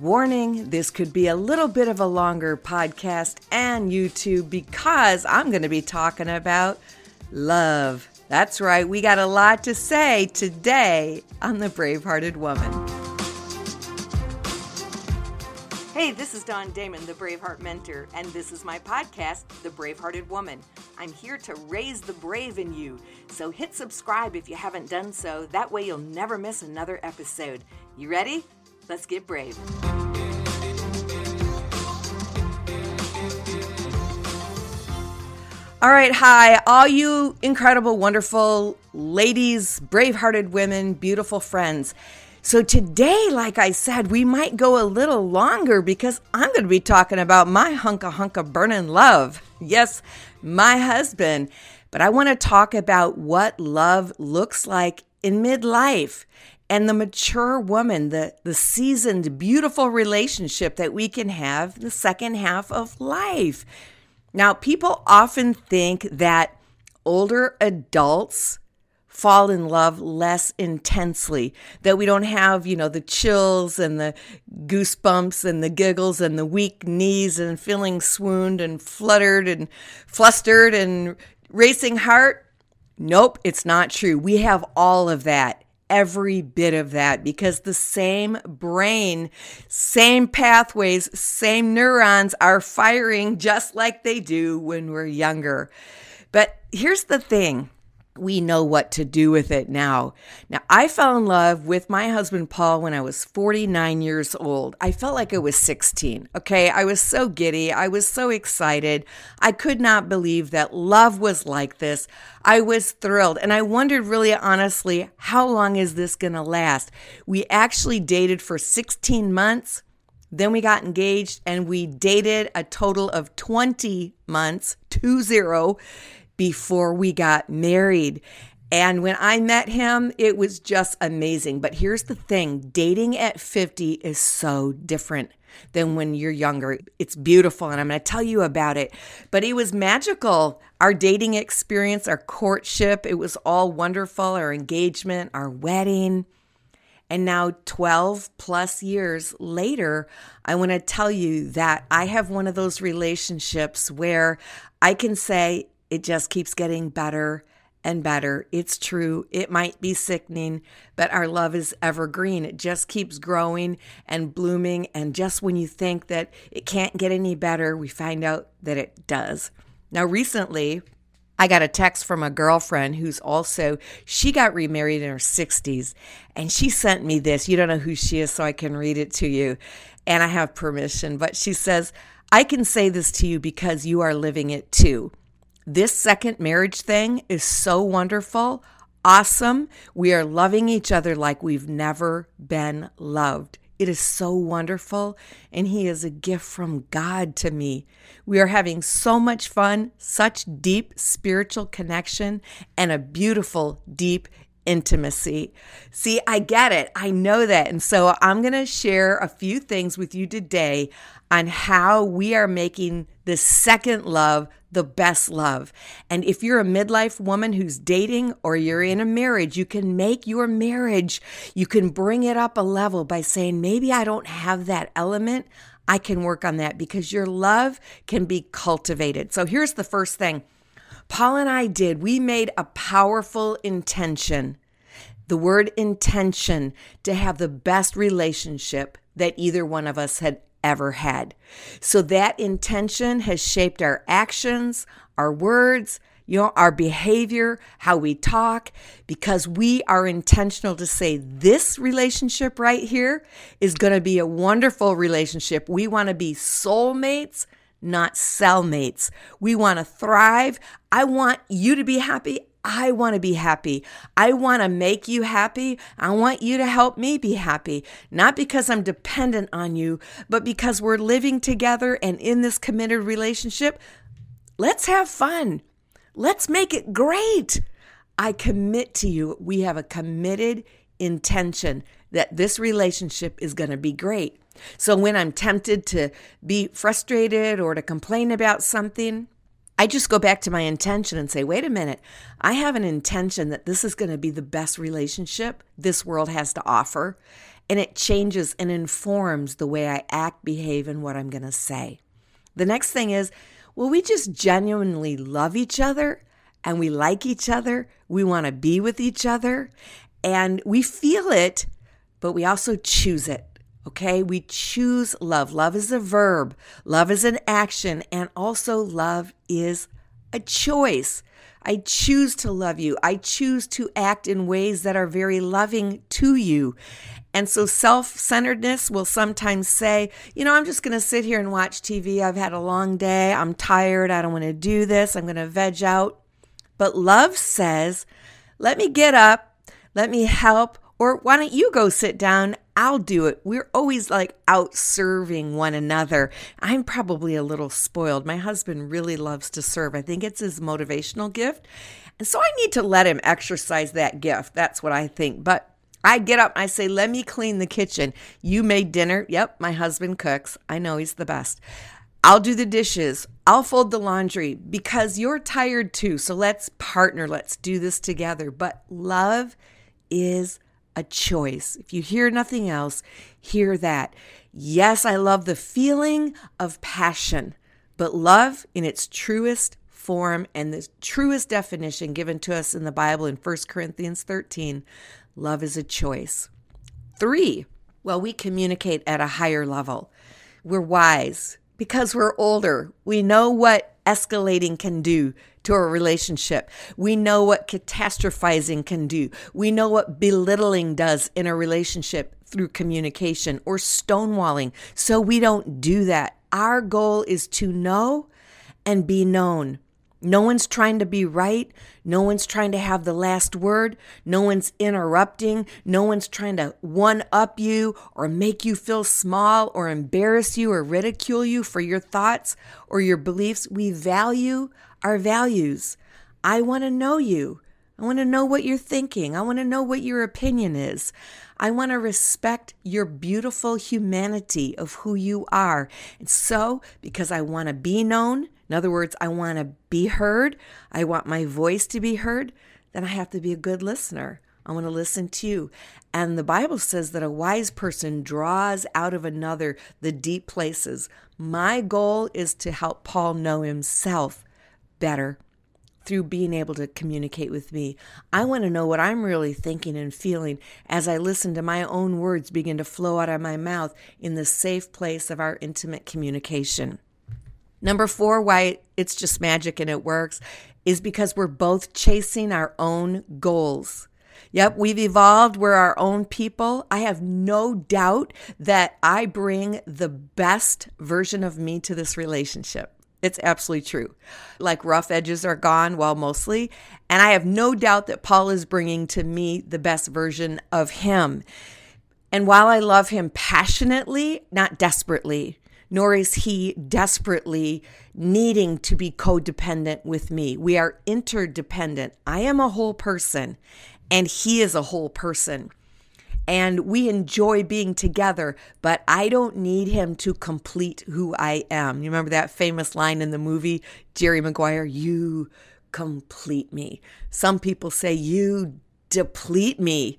Warning this could be a little bit of a longer podcast and YouTube because I'm going to be talking about love. That's right, we got a lot to say today on The Bravehearted Woman. Hey, this is Dawn Damon, the Braveheart Mentor, and this is my podcast, The Bravehearted Woman. I'm here to raise the brave in you. So hit subscribe if you haven't done so. That way you'll never miss another episode. You ready? Let's get brave. All right, hi, all you incredible, wonderful ladies, brave hearted women, beautiful friends. So, today, like I said, we might go a little longer because I'm going to be talking about my hunka hunka burning love. Yes, my husband. But I want to talk about what love looks like in midlife and the mature woman, the, the seasoned, beautiful relationship that we can have the second half of life. Now, people often think that older adults fall in love less intensely, that we don't have, you know, the chills and the goosebumps and the giggles and the weak knees and feeling swooned and fluttered and flustered and racing heart. Nope, it's not true. We have all of that every bit of that because the same brain, same pathways, same neurons are firing just like they do when we're younger. But here's the thing we know what to do with it now. Now, I fell in love with my husband Paul when I was 49 years old. I felt like I was 16. Okay. I was so giddy. I was so excited. I could not believe that love was like this. I was thrilled. And I wondered really honestly, how long is this going to last? We actually dated for 16 months. Then we got engaged and we dated a total of 20 months, two zero before we got married. And when I met him, it was just amazing. But here's the thing dating at 50 is so different than when you're younger. It's beautiful, and I'm going to tell you about it. But it was magical. Our dating experience, our courtship, it was all wonderful. Our engagement, our wedding. And now, 12 plus years later, I want to tell you that I have one of those relationships where I can say it just keeps getting better and better. It's true. It might be sickening, but our love is evergreen. It just keeps growing and blooming. And just when you think that it can't get any better, we find out that it does. Now, recently, I got a text from a girlfriend who's also, she got remarried in her 60s, and she sent me this. You don't know who she is, so I can read it to you. And I have permission, but she says, I can say this to you because you are living it too. This second marriage thing is so wonderful, awesome. We are loving each other like we've never been loved. It is so wonderful, and He is a gift from God to me. We are having so much fun, such deep spiritual connection, and a beautiful, deep intimacy. See, I get it. I know that. And so I'm going to share a few things with you today on how we are making the second love the best love. And if you're a midlife woman who's dating or you're in a marriage, you can make your marriage, you can bring it up a level by saying, maybe I don't have that element. I can work on that because your love can be cultivated. So here's the first thing Paul and I did. We made a powerful intention. The word intention to have the best relationship that either one of us had ever had. So that intention has shaped our actions, our words, you know, our behavior, how we talk, because we are intentional to say this relationship right here is going to be a wonderful relationship. We want to be soulmates, not cellmates. We want to thrive. I want you to be happy. I want to be happy. I want to make you happy. I want you to help me be happy. Not because I'm dependent on you, but because we're living together and in this committed relationship. Let's have fun. Let's make it great. I commit to you, we have a committed intention that this relationship is going to be great. So when I'm tempted to be frustrated or to complain about something, I just go back to my intention and say, wait a minute, I have an intention that this is going to be the best relationship this world has to offer. and it changes and informs the way I act, behave, and what I'm going to say. The next thing is, will we just genuinely love each other and we like each other? We want to be with each other and we feel it, but we also choose it. Okay, we choose love. Love is a verb, love is an action, and also love is a choice. I choose to love you. I choose to act in ways that are very loving to you. And so self centeredness will sometimes say, you know, I'm just going to sit here and watch TV. I've had a long day. I'm tired. I don't want to do this. I'm going to veg out. But love says, let me get up. Let me help. Or why don't you go sit down? I'll do it. We're always like out serving one another. I'm probably a little spoiled. My husband really loves to serve. I think it's his motivational gift. And so I need to let him exercise that gift. That's what I think. But I get up, I say, Let me clean the kitchen. You made dinner. Yep, my husband cooks. I know he's the best. I'll do the dishes. I'll fold the laundry because you're tired too. So let's partner. Let's do this together. But love is a choice. If you hear nothing else, hear that. Yes, I love the feeling of passion, but love in its truest form and the truest definition given to us in the Bible in 1 Corinthians 13 love is a choice. Three, well, we communicate at a higher level. We're wise because we're older. We know what escalating can do to a relationship. We know what catastrophizing can do. We know what belittling does in a relationship through communication or stonewalling. So we don't do that. Our goal is to know and be known. No one's trying to be right. No one's trying to have the last word. No one's interrupting. No one's trying to one up you or make you feel small or embarrass you or ridicule you for your thoughts or your beliefs. We value our values. I want to know you. I want to know what you're thinking. I want to know what your opinion is. I want to respect your beautiful humanity of who you are. And so, because I want to be known, in other words, I want to be heard, I want my voice to be heard, then I have to be a good listener. I want to listen to you. And the Bible says that a wise person draws out of another the deep places. My goal is to help Paul know himself better through being able to communicate with me. I want to know what I'm really thinking and feeling as I listen to my own words begin to flow out of my mouth in the safe place of our intimate communication. Number four, why it's just magic and it works, is because we're both chasing our own goals. Yep, we've evolved. We're our own people. I have no doubt that I bring the best version of me to this relationship. It's absolutely true. Like rough edges are gone, well, mostly. And I have no doubt that Paul is bringing to me the best version of him. And while I love him passionately, not desperately, nor is he desperately needing to be codependent with me. We are interdependent. I am a whole person, and he is a whole person and we enjoy being together, but I don't need him to complete who I am. You remember that famous line in the movie, Jerry Maguire, you complete me. Some people say, you deplete me.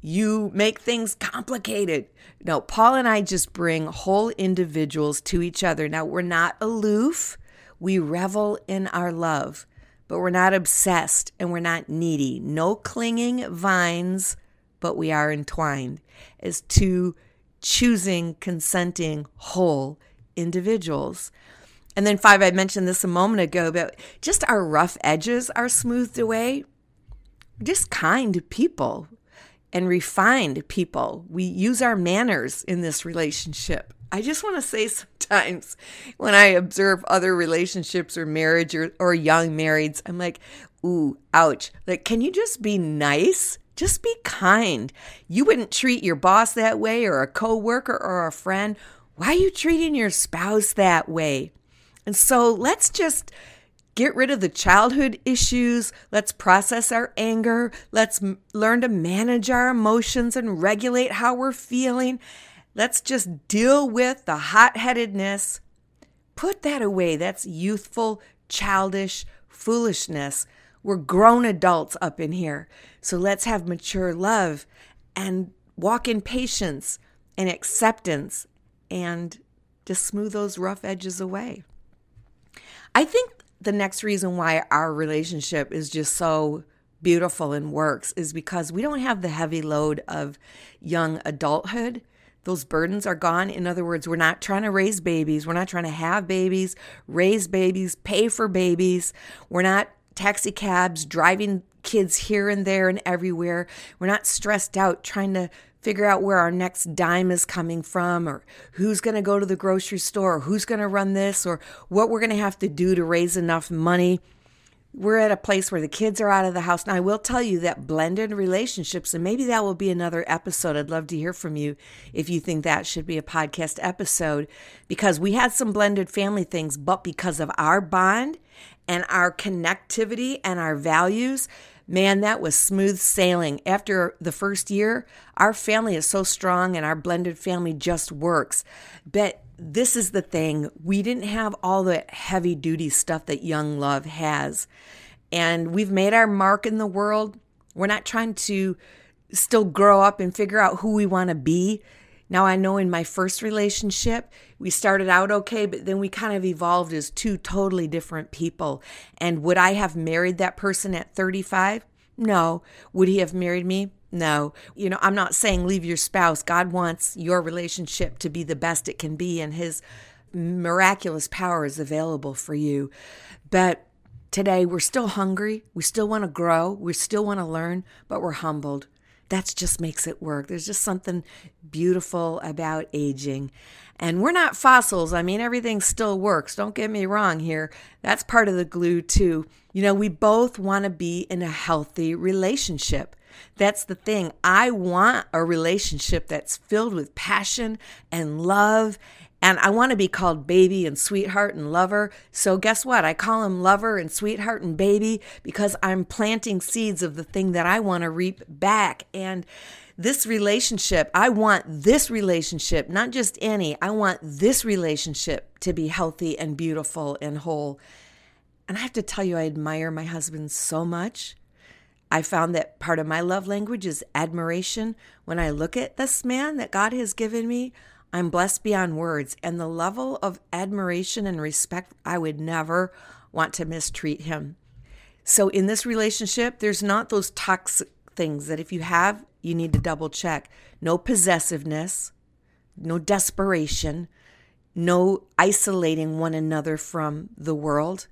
You make things complicated. No, Paul and I just bring whole individuals to each other. Now, we're not aloof. We revel in our love, but we're not obsessed and we're not needy. No clinging vines but we are entwined as two choosing, consenting, whole individuals. And then, five, I mentioned this a moment ago, but just our rough edges are smoothed away. Just kind people and refined people. We use our manners in this relationship. I just want to say sometimes when I observe other relationships or marriage or, or young marrieds, I'm like, ooh, ouch. Like, can you just be nice? Just be kind. You wouldn't treat your boss that way or a coworker or a friend. Why are you treating your spouse that way? And so let's just get rid of the childhood issues. Let's process our anger. Let's m- learn to manage our emotions and regulate how we're feeling. Let's just deal with the hot headedness. Put that away. That's youthful, childish foolishness. We're grown adults up in here. So let's have mature love and walk in patience and acceptance and just smooth those rough edges away. I think the next reason why our relationship is just so beautiful and works is because we don't have the heavy load of young adulthood. Those burdens are gone. In other words, we're not trying to raise babies. We're not trying to have babies, raise babies, pay for babies. We're not taxi cabs driving kids here and there and everywhere. We're not stressed out trying to figure out where our next dime is coming from or who's going to go to the grocery store or who's going to run this or what we're going to have to do to raise enough money we're at a place where the kids are out of the house. And I will tell you that blended relationships, and maybe that will be another episode. I'd love to hear from you if you think that should be a podcast episode, because we had some blended family things, but because of our bond and our connectivity and our values, man, that was smooth sailing. After the first year, our family is so strong and our blended family just works. But this is the thing we didn't have all the heavy duty stuff that young love has. And we've made our mark in the world. We're not trying to still grow up and figure out who we want to be. Now, I know in my first relationship, we started out okay, but then we kind of evolved as two totally different people. And would I have married that person at 35? No. Would he have married me? No. You know, I'm not saying leave your spouse. God wants your relationship to be the best it can be, and His miraculous power is available for you. But today, we're still hungry. We still want to grow. We still want to learn, but we're humbled. That just makes it work. There's just something beautiful about aging. And we're not fossils. I mean, everything still works. Don't get me wrong here. That's part of the glue, too. You know, we both want to be in a healthy relationship. That's the thing. I want a relationship that's filled with passion and love. And I want to be called baby and sweetheart and lover. So, guess what? I call him lover and sweetheart and baby because I'm planting seeds of the thing that I want to reap back. And this relationship, I want this relationship, not just any, I want this relationship to be healthy and beautiful and whole. And I have to tell you, I admire my husband so much. I found that part of my love language is admiration. When I look at this man that God has given me, I'm blessed beyond words. And the level of admiration and respect, I would never want to mistreat him. So, in this relationship, there's not those toxic things that if you have, you need to double check. No possessiveness, no desperation, no isolating one another from the world,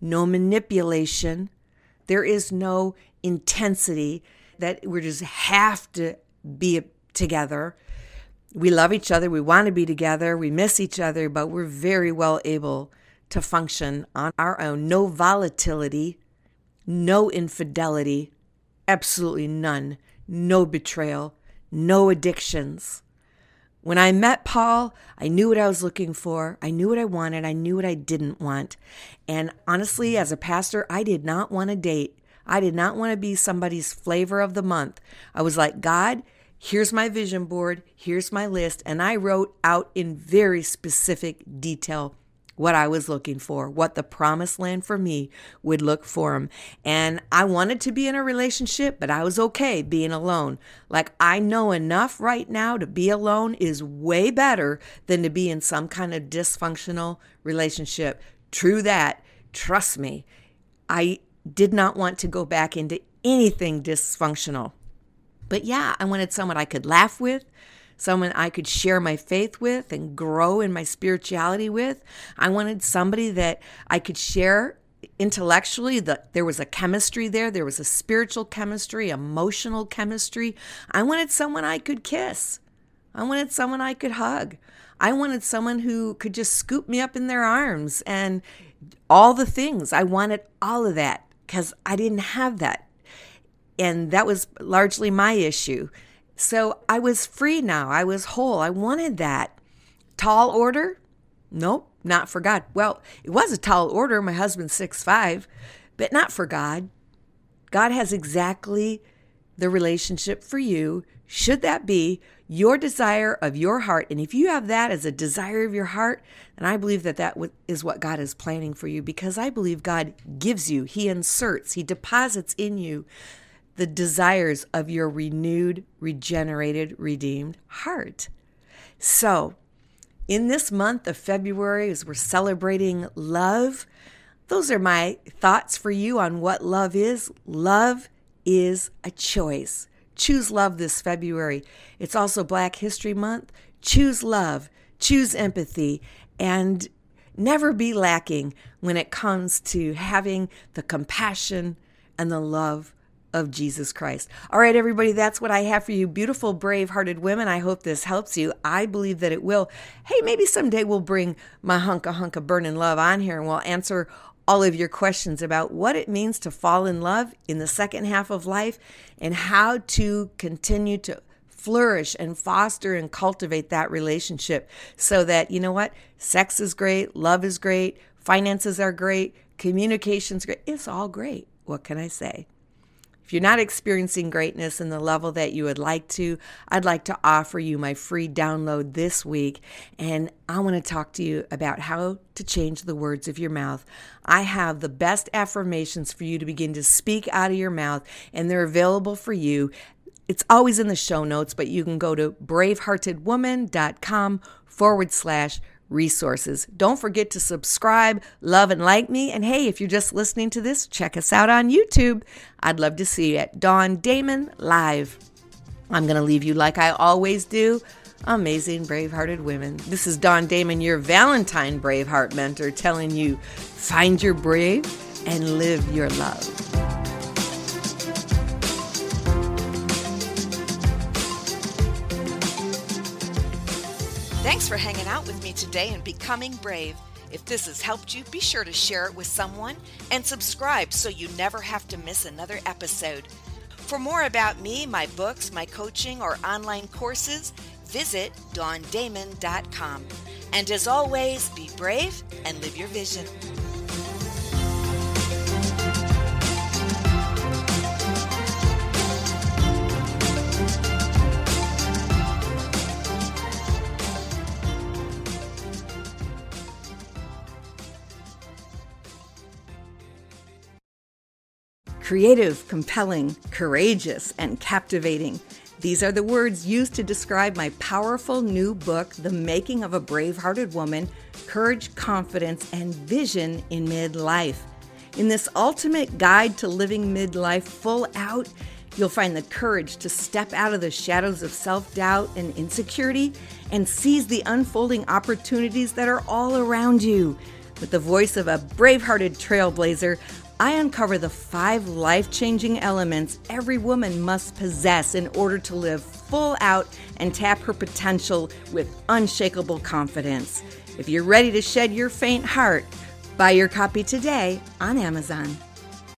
no manipulation. There is no intensity that we just have to be together. We love each other. We want to be together. We miss each other, but we're very well able to function on our own. No volatility, no infidelity, absolutely none. No betrayal, no addictions. When I met Paul, I knew what I was looking for. I knew what I wanted. I knew what I didn't want. And honestly, as a pastor, I did not want to date. I did not want to be somebody's flavor of the month. I was like, God, here's my vision board, here's my list. And I wrote out in very specific detail what I was looking for, what the promised land for me would look for him. And I wanted to be in a relationship, but I was okay being alone. Like I know enough right now to be alone is way better than to be in some kind of dysfunctional relationship. True that. Trust me. I did not want to go back into anything dysfunctional. But yeah, I wanted someone I could laugh with, someone I could share my faith with and grow in my spirituality with. I wanted somebody that I could share intellectually that there was a chemistry there there was a spiritual chemistry emotional chemistry i wanted someone i could kiss i wanted someone i could hug i wanted someone who could just scoop me up in their arms and all the things i wanted all of that because I didn't have that. And that was largely my issue. So I was free now. I was whole. I wanted that. Tall order? Nope, not for God. Well, it was a tall order. My husband's six five, but not for God. God has exactly the relationship for you, should that be your desire of your heart. And if you have that as a desire of your heart, then I believe that that is what God is planning for you because I believe God gives you, He inserts, He deposits in you the desires of your renewed, regenerated, redeemed heart. So, in this month of February, as we're celebrating love, those are my thoughts for you on what love is. Love is a choice. Choose love this February. It's also Black History Month. Choose love, choose empathy, and never be lacking when it comes to having the compassion and the love of Jesus Christ. All right, everybody, that's what I have for you. Beautiful, brave hearted women. I hope this helps you. I believe that it will. Hey, maybe someday we'll bring my hunka hunka burning love on here and we'll answer all of your questions about what it means to fall in love in the second half of life and how to continue to flourish and foster and cultivate that relationship so that, you know what, sex is great, love is great, finances are great, communication's great. It's all great. What can I say? If you're not experiencing greatness in the level that you would like to, I'd like to offer you my free download this week. And I want to talk to you about how to change the words of your mouth. I have the best affirmations for you to begin to speak out of your mouth, and they're available for you. It's always in the show notes, but you can go to braveheartedwoman.com forward slash resources. Don't forget to subscribe, love, and like me. And hey, if you're just listening to this, check us out on YouTube. I'd love to see you at Dawn Damon Live. I'm going to leave you like I always do. Amazing, brave hearted women. This is Dawn Damon, your Valentine Braveheart mentor, telling you find your brave and live your love. Thanks for hanging out with me today and becoming brave. If this has helped you, be sure to share it with someone and subscribe so you never have to miss another episode. For more about me, my books, my coaching, or online courses, visit dawndamon.com. And as always, be brave and live your vision. Creative, compelling, courageous, and captivating. These are the words used to describe my powerful new book, The Making of a Brave Hearted Woman Courage, Confidence, and Vision in Midlife. In this ultimate guide to living midlife full out, you'll find the courage to step out of the shadows of self doubt and insecurity and seize the unfolding opportunities that are all around you. With the voice of a brave hearted trailblazer, I uncover the five life changing elements every woman must possess in order to live full out and tap her potential with unshakable confidence. If you're ready to shed your faint heart, buy your copy today on Amazon.